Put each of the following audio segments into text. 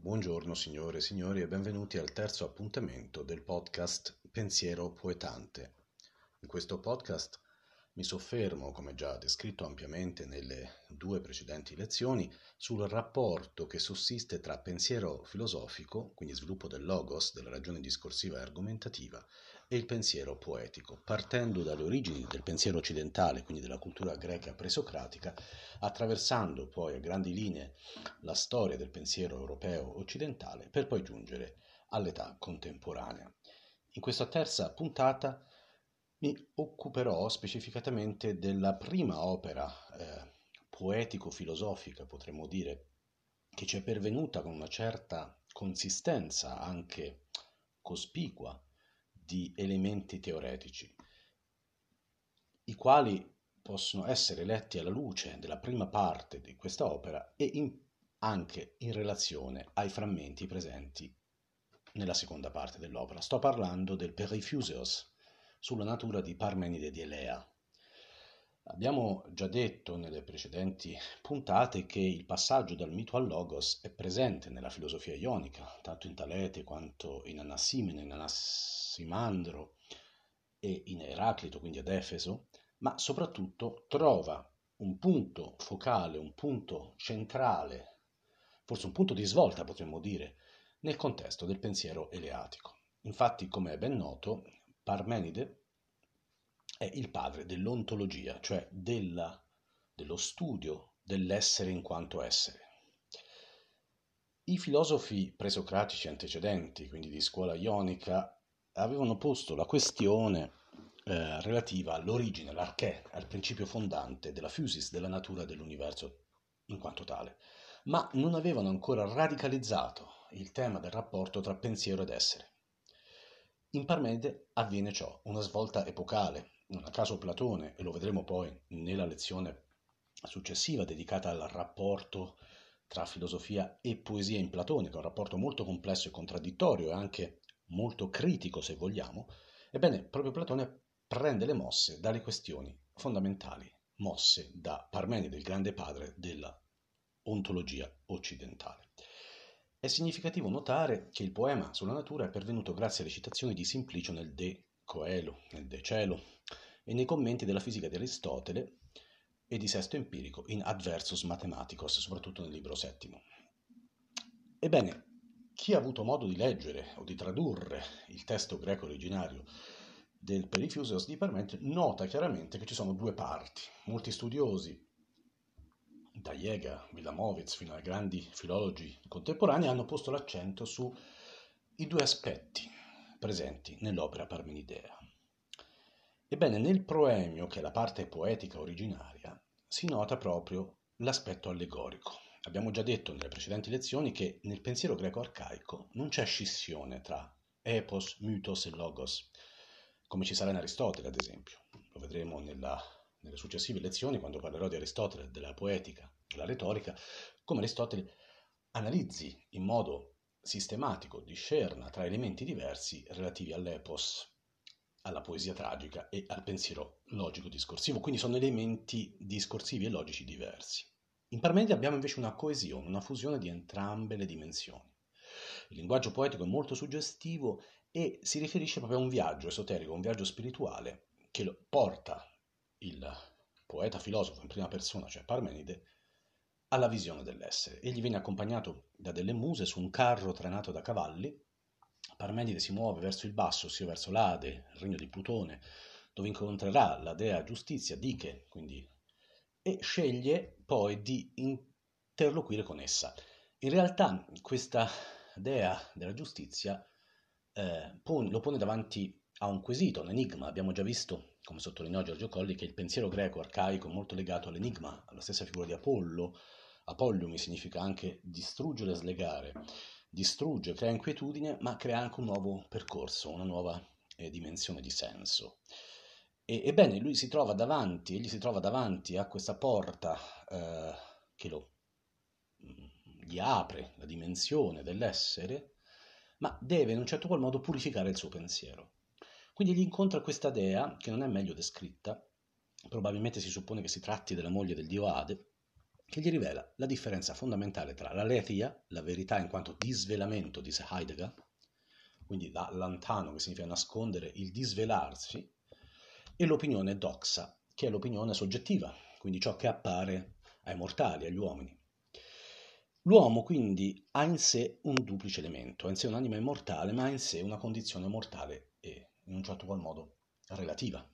Buongiorno signore e signori e benvenuti al terzo appuntamento del podcast Pensiero Poetante. In questo podcast mi soffermo, come già descritto ampiamente nelle due precedenti lezioni, sul rapporto che sussiste tra pensiero filosofico, quindi sviluppo del logos, della ragione discorsiva e argomentativa, e il pensiero poetico, partendo dalle origini del pensiero occidentale, quindi della cultura greca presocratica, attraversando poi a grandi linee la storia del pensiero europeo occidentale, per poi giungere all'età contemporanea. In questa terza puntata mi occuperò specificatamente della prima opera eh, poetico-filosofica, potremmo dire, che ci è pervenuta con una certa consistenza anche cospicua di elementi teoretici, i quali possono essere letti alla luce della prima parte di questa opera e in, anche in relazione ai frammenti presenti nella seconda parte dell'opera. Sto parlando del Perifuseos, sulla natura di Parmenide di Elea. Abbiamo già detto nelle precedenti puntate che il passaggio dal mito al logos è presente nella filosofia ionica, tanto in Talete quanto in Anassimene, in Anassimandro e in Eraclito, quindi ad Efeso, ma soprattutto trova un punto focale, un punto centrale, forse un punto di svolta potremmo dire, nel contesto del pensiero eleatico. Infatti, come è ben noto, Parmenide è il padre dell'ontologia, cioè della, dello studio dell'essere in quanto essere. I filosofi presocratici antecedenti, quindi di scuola ionica, avevano posto la questione eh, relativa all'origine, l'arché, al principio fondante della fusis, della natura dell'universo in quanto tale, ma non avevano ancora radicalizzato il tema del rapporto tra pensiero ed essere. In Parmenide avviene ciò, una svolta epocale. Non a caso Platone, e lo vedremo poi nella lezione successiva dedicata al rapporto tra filosofia e poesia in Platone, che è un rapporto molto complesso e contraddittorio e anche molto critico se vogliamo, ebbene proprio Platone prende le mosse dalle questioni fondamentali mosse da Parmenide, il grande padre della ontologia occidentale. È significativo notare che il poema sulla natura è pervenuto grazie alle citazioni di Simplicio nel De Coelo, nel De Cielo, e nei commenti della fisica di Aristotele e di Sesto Empirico in Adversus Mathematicos, soprattutto nel libro settimo. Ebbene, chi ha avuto modo di leggere o di tradurre il testo greco originario del Perifuseos di Parmenide nota chiaramente che ci sono due parti. Molti studiosi da Jega, Wilamowitz fino ai grandi filologi contemporanei, hanno posto l'accento sui due aspetti presenti nell'opera parmenidea. Ebbene, nel proemio, che è la parte poetica originaria, si nota proprio l'aspetto allegorico. Abbiamo già detto nelle precedenti lezioni che nel pensiero greco arcaico non c'è scissione tra epos, mythos e logos, come ci sarà in Aristotele, ad esempio. Lo vedremo nella nelle successive lezioni, quando parlerò di Aristotele, della poetica, della retorica, come Aristotele analizzi in modo sistematico, discerna tra elementi diversi relativi all'epos, alla poesia tragica e al pensiero logico-discorsivo, quindi sono elementi discorsivi e logici diversi. In Parmenide abbiamo invece una coesione, una fusione di entrambe le dimensioni. Il linguaggio poetico è molto suggestivo e si riferisce proprio a un viaggio esoterico, un viaggio spirituale che porta il poeta filosofo in prima persona, cioè Parmenide, alla visione dell'essere. Egli viene accompagnato da delle muse su un carro trainato da cavalli. Parmenide si muove verso il basso, ossia verso l'Ade, il regno di Plutone, dove incontrerà la dea giustizia, Diche, quindi, e sceglie poi di interloquire con essa. In realtà questa dea della giustizia eh, pone, lo pone davanti a un quesito, un enigma. Abbiamo già visto come sottolineò Giorgio Colli, che il pensiero greco arcaico è molto legato all'enigma, alla stessa figura di Apollo. Apolliumi significa anche distruggere e slegare. Distrugge, crea inquietudine, ma crea anche un nuovo percorso, una nuova eh, dimensione di senso. E, ebbene, lui si trova davanti, egli si trova davanti a questa porta eh, che lo, mm, gli apre la dimensione dell'essere, ma deve in un certo qual modo purificare il suo pensiero. Quindi gli incontra questa dea, che non è meglio descritta, probabilmente si suppone che si tratti della moglie del dio Ade, che gli rivela la differenza fondamentale tra l'aletheia, la verità in quanto disvelamento, dice Heidegger, quindi da lontano che significa nascondere, il disvelarsi, e l'opinione doxa, che è l'opinione soggettiva, quindi ciò che appare ai mortali, agli uomini. L'uomo quindi ha in sé un duplice elemento, ha in sé un'anima immortale, ma ha in sé una condizione mortale e in un certo qual modo relativa.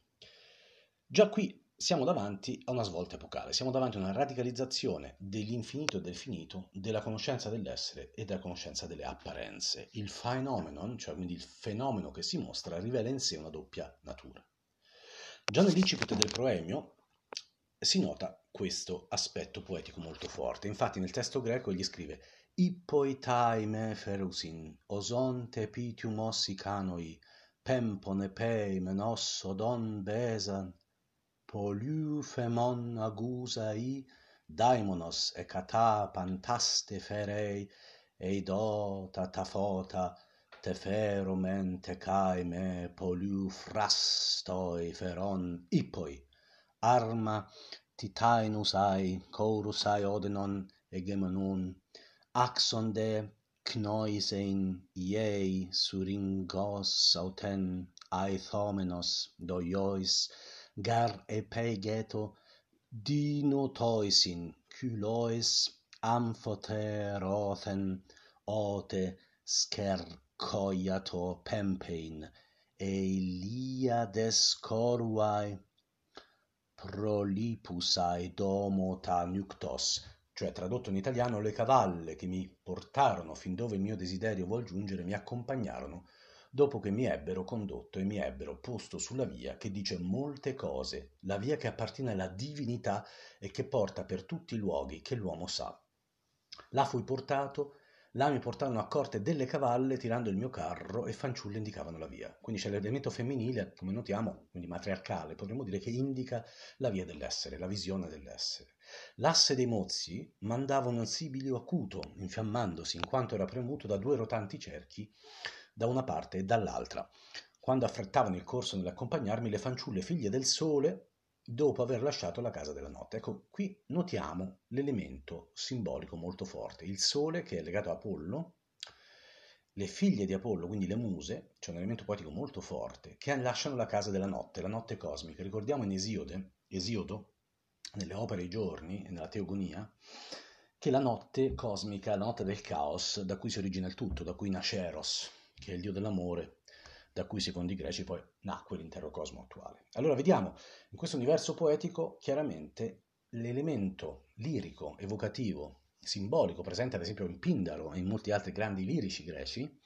Già qui siamo davanti a una svolta epocale, siamo davanti a una radicalizzazione dell'infinito e del finito, della conoscenza dell'essere e della conoscenza delle apparenze. Il phenomenon, cioè quindi il fenomeno che si mostra, rivela in sé una doppia natura. Già nell'incipit del proemio si nota questo aspetto poetico molto forte. Infatti nel testo greco egli scrive Ippoitai me ferusin, osonte pitium ossi canoi, pempone pei menosso don besan, πολυφαιμόν αγούσαί δαίμονος εκατά παντάστη φερέι, ειδό τα τα φώτα, τε φέρουμεν τε καიმე πολυφράστοι φερόν ύποι, άρμα τιτάινους αί, κόρους αί όδενον εγεμενούν, άξοντε κνόησεν ιέι σουριγκός αυτεν αηθόμενος δοιόης, gar epegeto dinotoisin culois amphoterothen ote scercoiato pempein Eliades coruae prolipusai domota nuctos, cioè tradotto in italiano le cavalle che mi portarono fin dove il mio desiderio vuol giungere mi accompagnarono dopo che mi ebbero condotto e mi ebbero posto sulla via che dice molte cose, la via che appartiene alla divinità e che porta per tutti i luoghi che l'uomo sa. Là fui portato Là mi portarono a corte delle cavalle tirando il mio carro e fanciulle indicavano la via. Quindi c'è l'elemento femminile, come notiamo, quindi matriarcale, potremmo dire che indica la via dell'essere, la visione dell'essere. L'asse dei mozzi mandava un sibilio acuto, infiammandosi, in quanto era premuto da due rotanti cerchi da una parte e dall'altra. Quando affrettavano il corso nell'accompagnarmi, le fanciulle figlie del sole dopo aver lasciato la casa della notte. Ecco, qui notiamo l'elemento simbolico molto forte, il sole che è legato a Apollo, le figlie di Apollo, quindi le muse, c'è un elemento poetico molto forte, che lasciano la casa della notte, la notte cosmica. Ricordiamo in Esiode, Esiodo, nelle opere I giorni e nella Teogonia, che la notte cosmica, la notte del caos, da cui si origina il tutto, da cui nasce Eros, che è il dio dell'amore, da cui secondo i greci poi nacque l'intero cosmo attuale. Allora vediamo in questo universo poetico chiaramente l'elemento lirico, evocativo, simbolico presente ad esempio in Pindaro e in molti altri grandi lirici greci,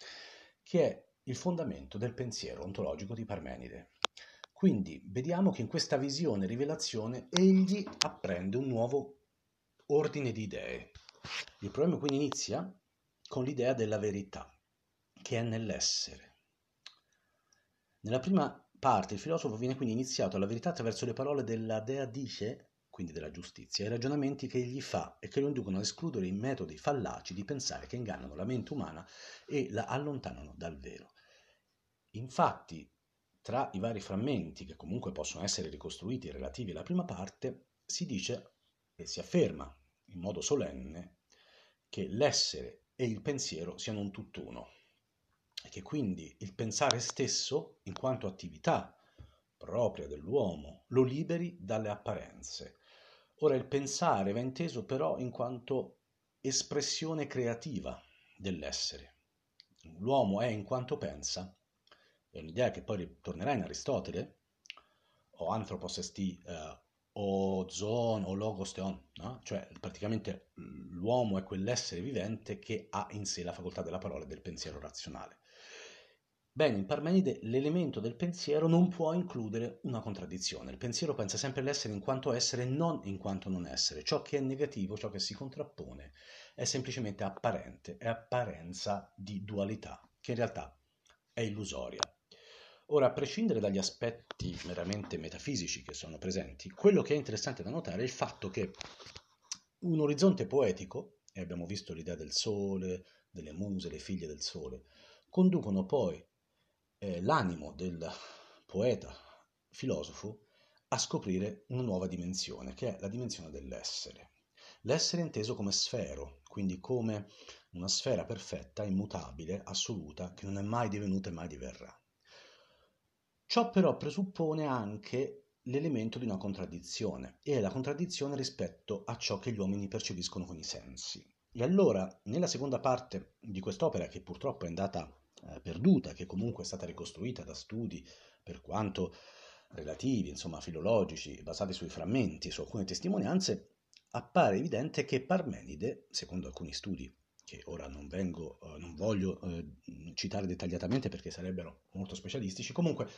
che è il fondamento del pensiero ontologico di Parmenide. Quindi vediamo che in questa visione rivelazione egli apprende un nuovo ordine di idee. Il problema quindi inizia con l'idea della verità, che è nell'essere nella prima parte il filosofo viene quindi iniziato alla verità attraverso le parole della Dea dice, quindi della giustizia, e i ragionamenti che egli fa e che lo inducono ad escludere i metodi fallaci di pensare che ingannano la mente umana e la allontanano dal vero. Infatti, tra i vari frammenti che comunque possono essere ricostruiti relativi alla prima parte, si dice e si afferma in modo solenne che l'essere e il pensiero siano un tutt'uno, e che quindi il pensare stesso, in quanto attività propria dell'uomo, lo liberi dalle apparenze. Ora il pensare va inteso però in quanto espressione creativa dell'essere. L'uomo è in quanto pensa, è un'idea che poi ritornerà in Aristotele, o anthropos esti eh, o zoon o logos theon, no? cioè praticamente l'uomo è quell'essere vivente che ha in sé la facoltà della parola e del pensiero razionale. Bene, in Parmenide l'elemento del pensiero non può includere una contraddizione. Il pensiero pensa sempre l'essere in quanto essere, non in quanto non essere. Ciò che è negativo, ciò che si contrappone, è semplicemente apparente, è apparenza di dualità, che in realtà è illusoria. Ora, a prescindere dagli aspetti meramente metafisici che sono presenti, quello che è interessante da notare è il fatto che un orizzonte poetico, e abbiamo visto l'idea del sole, delle muse, le figlie del sole, conducono poi eh, l'animo del poeta filosofo a scoprire una nuova dimensione, che è la dimensione dell'essere. l'essere inteso come sfero, quindi come una sfera perfetta, immutabile, assoluta, che non è mai divenuta e mai diverrà. Ciò però presuppone anche l'elemento di una contraddizione, e è la contraddizione rispetto a ciò che gli uomini percepiscono con i sensi. E allora, nella seconda parte di quest'opera, che purtroppo è andata eh, perduta, che comunque è stata ricostruita da studi, per quanto relativi, insomma, filologici, basati sui frammenti, su alcune testimonianze, appare evidente che Parmenide, secondo alcuni studi che ora non, vengo, eh, non voglio eh, citare dettagliatamente perché sarebbero molto specialistici, comunque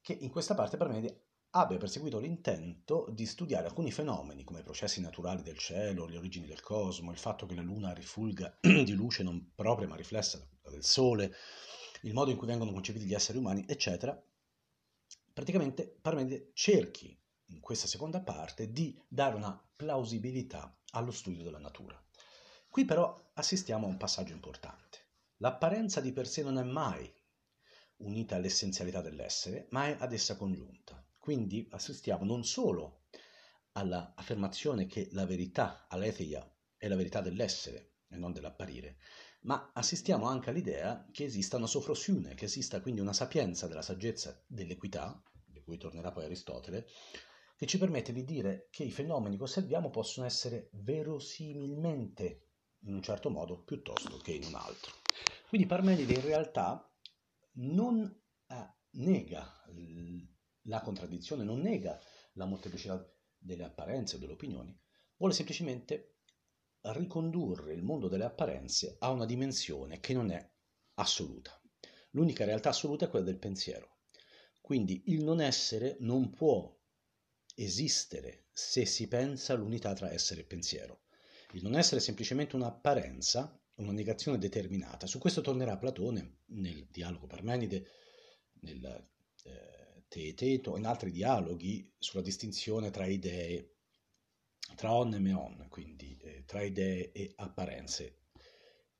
che in questa parte Parmenide abbia perseguito l'intento di studiare alcuni fenomeni come i processi naturali del cielo, le origini del cosmo, il fatto che la luna rifulga di luce non propria ma riflessa del sole, il modo in cui vengono concepiti gli esseri umani, eccetera, praticamente Parmenide cerchi in questa seconda parte di dare una plausibilità allo studio della natura. Qui però assistiamo a un passaggio importante. L'apparenza di per sé non è mai unita all'essenzialità dell'essere, ma è ad essa congiunta. Quindi assistiamo non solo all'affermazione che la verità, aletheia, è la verità dell'essere e non dell'apparire, ma assistiamo anche all'idea che esista una sofrosione, che esista quindi una sapienza della saggezza dell'equità, di cui tornerà poi Aristotele, che ci permette di dire che i fenomeni che osserviamo possono essere verosimilmente in un certo modo piuttosto che in un altro. Quindi Parmenide in realtà non eh, nega la contraddizione, non nega la molteplicità delle apparenze o delle opinioni, vuole semplicemente ricondurre il mondo delle apparenze a una dimensione che non è assoluta. L'unica realtà assoluta è quella del pensiero. Quindi il non essere non può esistere se si pensa all'unità tra essere e pensiero. Il non essere è semplicemente un'apparenza, una negazione determinata. Su questo tornerà Platone nel dialogo Parmenide, nel eh, Teeteto, in altri dialoghi sulla distinzione tra idee, tra on e meon, quindi eh, tra idee e apparenze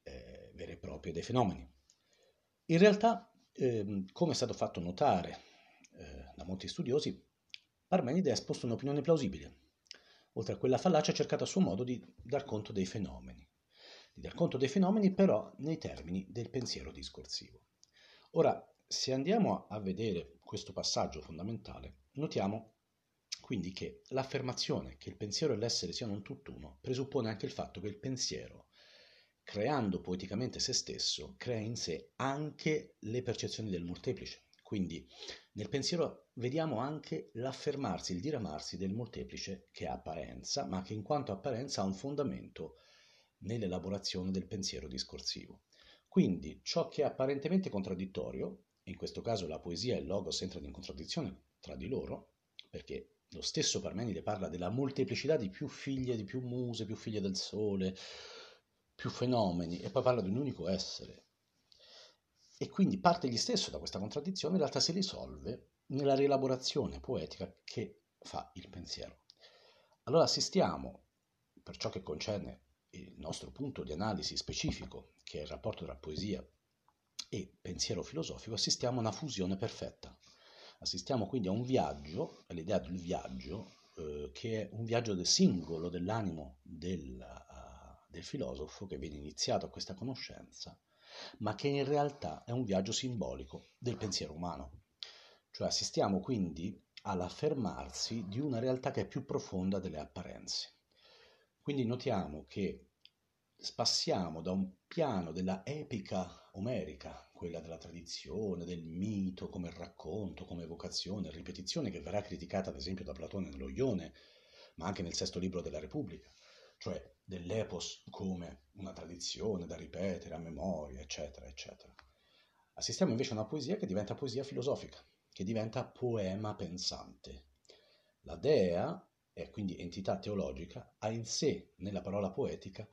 eh, vere e proprie dei fenomeni. In realtà, eh, come è stato fatto notare eh, da molti studiosi, Parmenide ha esposto un'opinione plausibile. Oltre a quella fallacia ha cercato a suo modo di dar conto dei fenomeni, di dar conto dei fenomeni però nei termini del pensiero discorsivo. Ora, se andiamo a vedere questo passaggio fondamentale, notiamo quindi che l'affermazione che il pensiero e l'essere siano un tutt'uno presuppone anche il fatto che il pensiero, creando poeticamente se stesso, crea in sé anche le percezioni del molteplice. Quindi nel pensiero vediamo anche l'affermarsi, il diramarsi del molteplice che ha apparenza, ma che in quanto apparenza ha un fondamento nell'elaborazione del pensiero discorsivo. Quindi ciò che è apparentemente contraddittorio in questo caso la poesia e il logos entrano in contraddizione tra di loro, perché lo stesso Parmenide parla della molteplicità di più figlie, di più muse, più figlie del sole, più fenomeni, e poi parla di un unico essere. E quindi parte egli stesso da questa contraddizione, in realtà si risolve nella rielaborazione poetica che fa il pensiero. Allora assistiamo, per ciò che concerne il nostro punto di analisi specifico, che è il rapporto tra poesia e pensiero filosofico assistiamo a una fusione perfetta. Assistiamo quindi a un viaggio, all'idea del viaggio, eh, che è un viaggio del singolo dell'animo del, uh, del filosofo che viene iniziato a questa conoscenza, ma che in realtà è un viaggio simbolico del pensiero umano. Cioè assistiamo quindi all'affermarsi di una realtà che è più profonda delle apparenze. Quindi notiamo che spassiamo da un piano della epica omerica, quella della tradizione, del mito, come racconto, come evocazione, ripetizione, che verrà criticata ad esempio da Platone nello Ione, ma anche nel sesto libro della Repubblica, cioè dell'epos come una tradizione da ripetere a memoria, eccetera, eccetera. Assistiamo invece a una poesia che diventa poesia filosofica, che diventa poema pensante. La dea, è quindi entità teologica, ha in sé, nella parola poetica,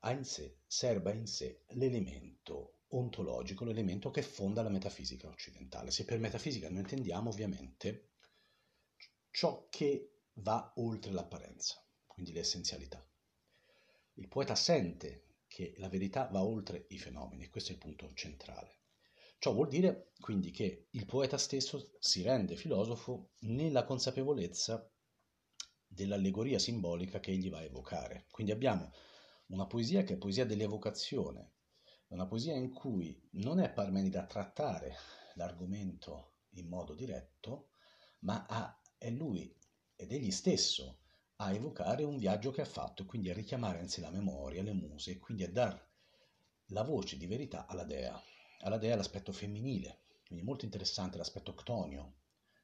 ha in sé, serba in sé l'elemento ontologico, l'elemento che fonda la metafisica occidentale. Se per metafisica noi intendiamo ovviamente ciò che va oltre l'apparenza, quindi l'essenzialità. Il poeta sente che la verità va oltre i fenomeni questo è il punto centrale. Ciò vuol dire quindi che il poeta stesso si rende filosofo nella consapevolezza dell'allegoria simbolica che egli va a evocare. Quindi abbiamo una poesia che è poesia dell'evocazione, una poesia in cui non è Parmenide a trattare l'argomento in modo diretto, ma a, è lui ed egli stesso a evocare un viaggio che ha fatto e quindi a richiamare sé la memoria, le muse e quindi a dar la voce di verità alla dea. Alla dea l'aspetto femminile, quindi molto interessante l'aspetto ctonio,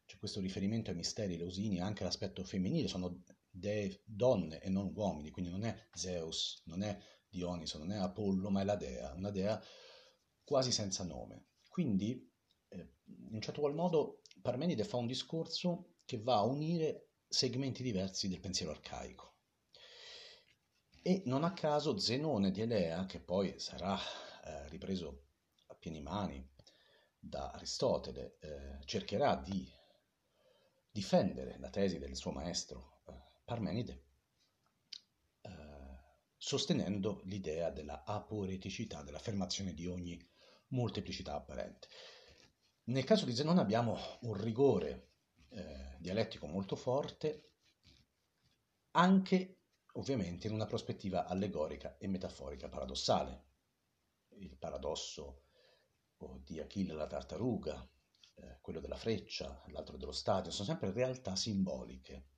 c'è questo riferimento ai misteri leusini anche l'aspetto femminile, sono dee, donne e non uomini, quindi non è Zeus, non è Dioniso, non è Apollo, ma è la dea, una dea quasi senza nome. Quindi, eh, in un certo qual modo, Parmenide fa un discorso che va a unire segmenti diversi del pensiero arcaico. E non a caso Zenone di Elea, che poi sarà eh, ripreso a pieni mani da Aristotele, eh, cercherà di difendere la tesi del suo maestro eh, Parmenide, sostenendo l'idea della aporeticità, dell'affermazione di ogni molteplicità apparente. Nel caso di Zenone abbiamo un rigore eh, dialettico molto forte, anche ovviamente in una prospettiva allegorica e metaforica paradossale. Il paradosso di Achille la tartaruga, eh, quello della freccia, l'altro dello stadio, sono sempre realtà simboliche.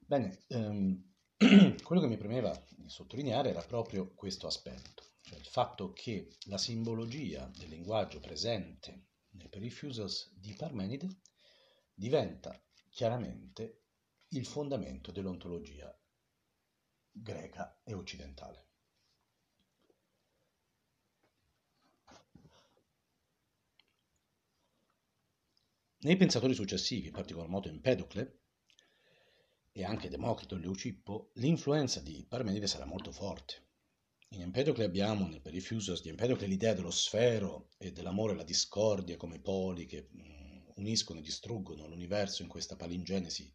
Bene, ehm, quello che mi premeva sottolineare era proprio questo aspetto, cioè il fatto che la simbologia del linguaggio presente nel Periphysos di Parmenide diventa chiaramente il fondamento dell'ontologia greca e occidentale. Nei pensatori successivi, in particolar modo Empedocle e anche Democrito e Leucippo, l'influenza di Parmenide sarà molto forte. In Empedocle abbiamo, nel Periphysos di Empedocle, l'idea dello sfero e dell'amore e la discordia come poli che mm, uniscono e distruggono l'universo in questa palingenesi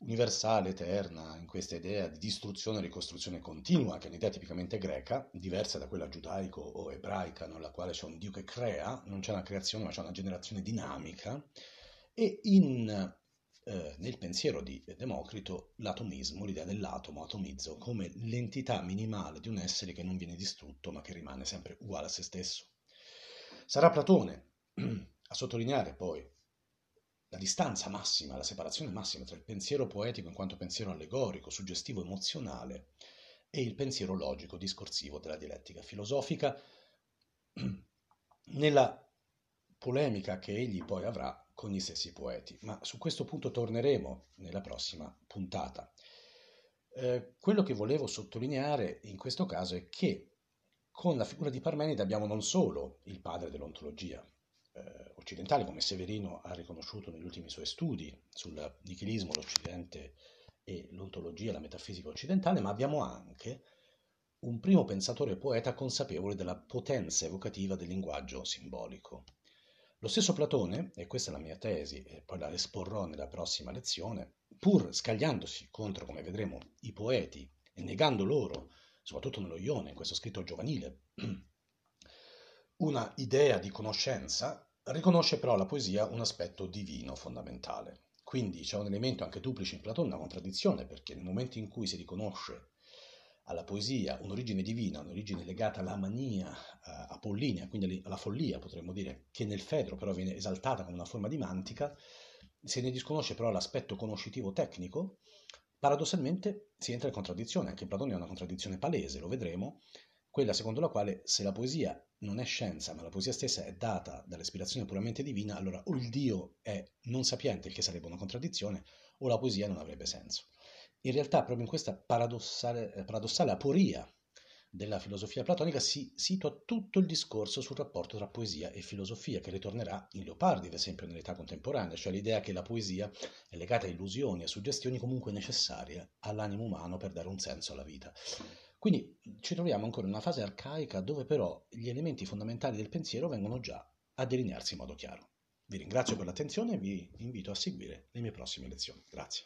universale, eterna, in questa idea di distruzione e ricostruzione continua, che è un'idea tipicamente greca, diversa da quella giudaico o ebraica, nella quale c'è un Dio che crea, non c'è una creazione, ma c'è una generazione dinamica, e in, eh, nel pensiero di Democrito l'atomismo, l'idea dell'atomo, atomizzo, come l'entità minimale di un essere che non viene distrutto, ma che rimane sempre uguale a se stesso. Sarà Platone a sottolineare poi la distanza massima, la separazione massima tra il pensiero poetico in quanto pensiero allegorico, suggestivo, emozionale e il pensiero logico, discorsivo della dialettica filosofica, nella polemica che egli poi avrà con gli stessi poeti. Ma su questo punto torneremo nella prossima puntata. Eh, quello che volevo sottolineare in questo caso è che con la figura di Parmenide abbiamo non solo il padre dell'ontologia, eh, occidentali, come Severino ha riconosciuto negli ultimi suoi studi sul nichilismo, l'Occidente e l'ontologia, la metafisica occidentale, ma abbiamo anche un primo pensatore poeta consapevole della potenza evocativa del linguaggio simbolico. Lo stesso Platone, e questa è la mia tesi, e poi la esporrò nella prossima lezione, pur scagliandosi contro, come vedremo, i poeti e negando loro, soprattutto nello Ione, in questo scritto giovanile, una idea di conoscenza, riconosce però alla poesia un aspetto divino fondamentale. Quindi c'è un elemento anche duplice in Platone, una contraddizione, perché nel momento in cui si riconosce alla poesia un'origine divina, un'origine legata alla mania uh, apollinea, quindi alla follia, potremmo dire, che nel Fedro però viene esaltata come una forma di mantica, se ne disconosce però l'aspetto conoscitivo tecnico, paradossalmente si entra in contraddizione, anche Platone è una contraddizione palese, lo vedremo, quella secondo la quale se la poesia non è scienza, ma la poesia stessa è data dall'ispirazione puramente divina, allora o il Dio è non sapiente, il che sarebbe una contraddizione, o la poesia non avrebbe senso. In realtà, proprio in questa paradossale, eh, paradossale aporia della filosofia platonica si situa tutto il discorso sul rapporto tra poesia e filosofia, che ritornerà in Leopardi, ad esempio, nell'età contemporanea, cioè l'idea che la poesia è legata a illusioni e suggestioni comunque necessarie all'animo umano per dare un senso alla vita. Quindi ci troviamo ancora in una fase arcaica dove però gli elementi fondamentali del pensiero vengono già a delinearsi in modo chiaro. Vi ringrazio per l'attenzione e vi invito a seguire le mie prossime lezioni. Grazie.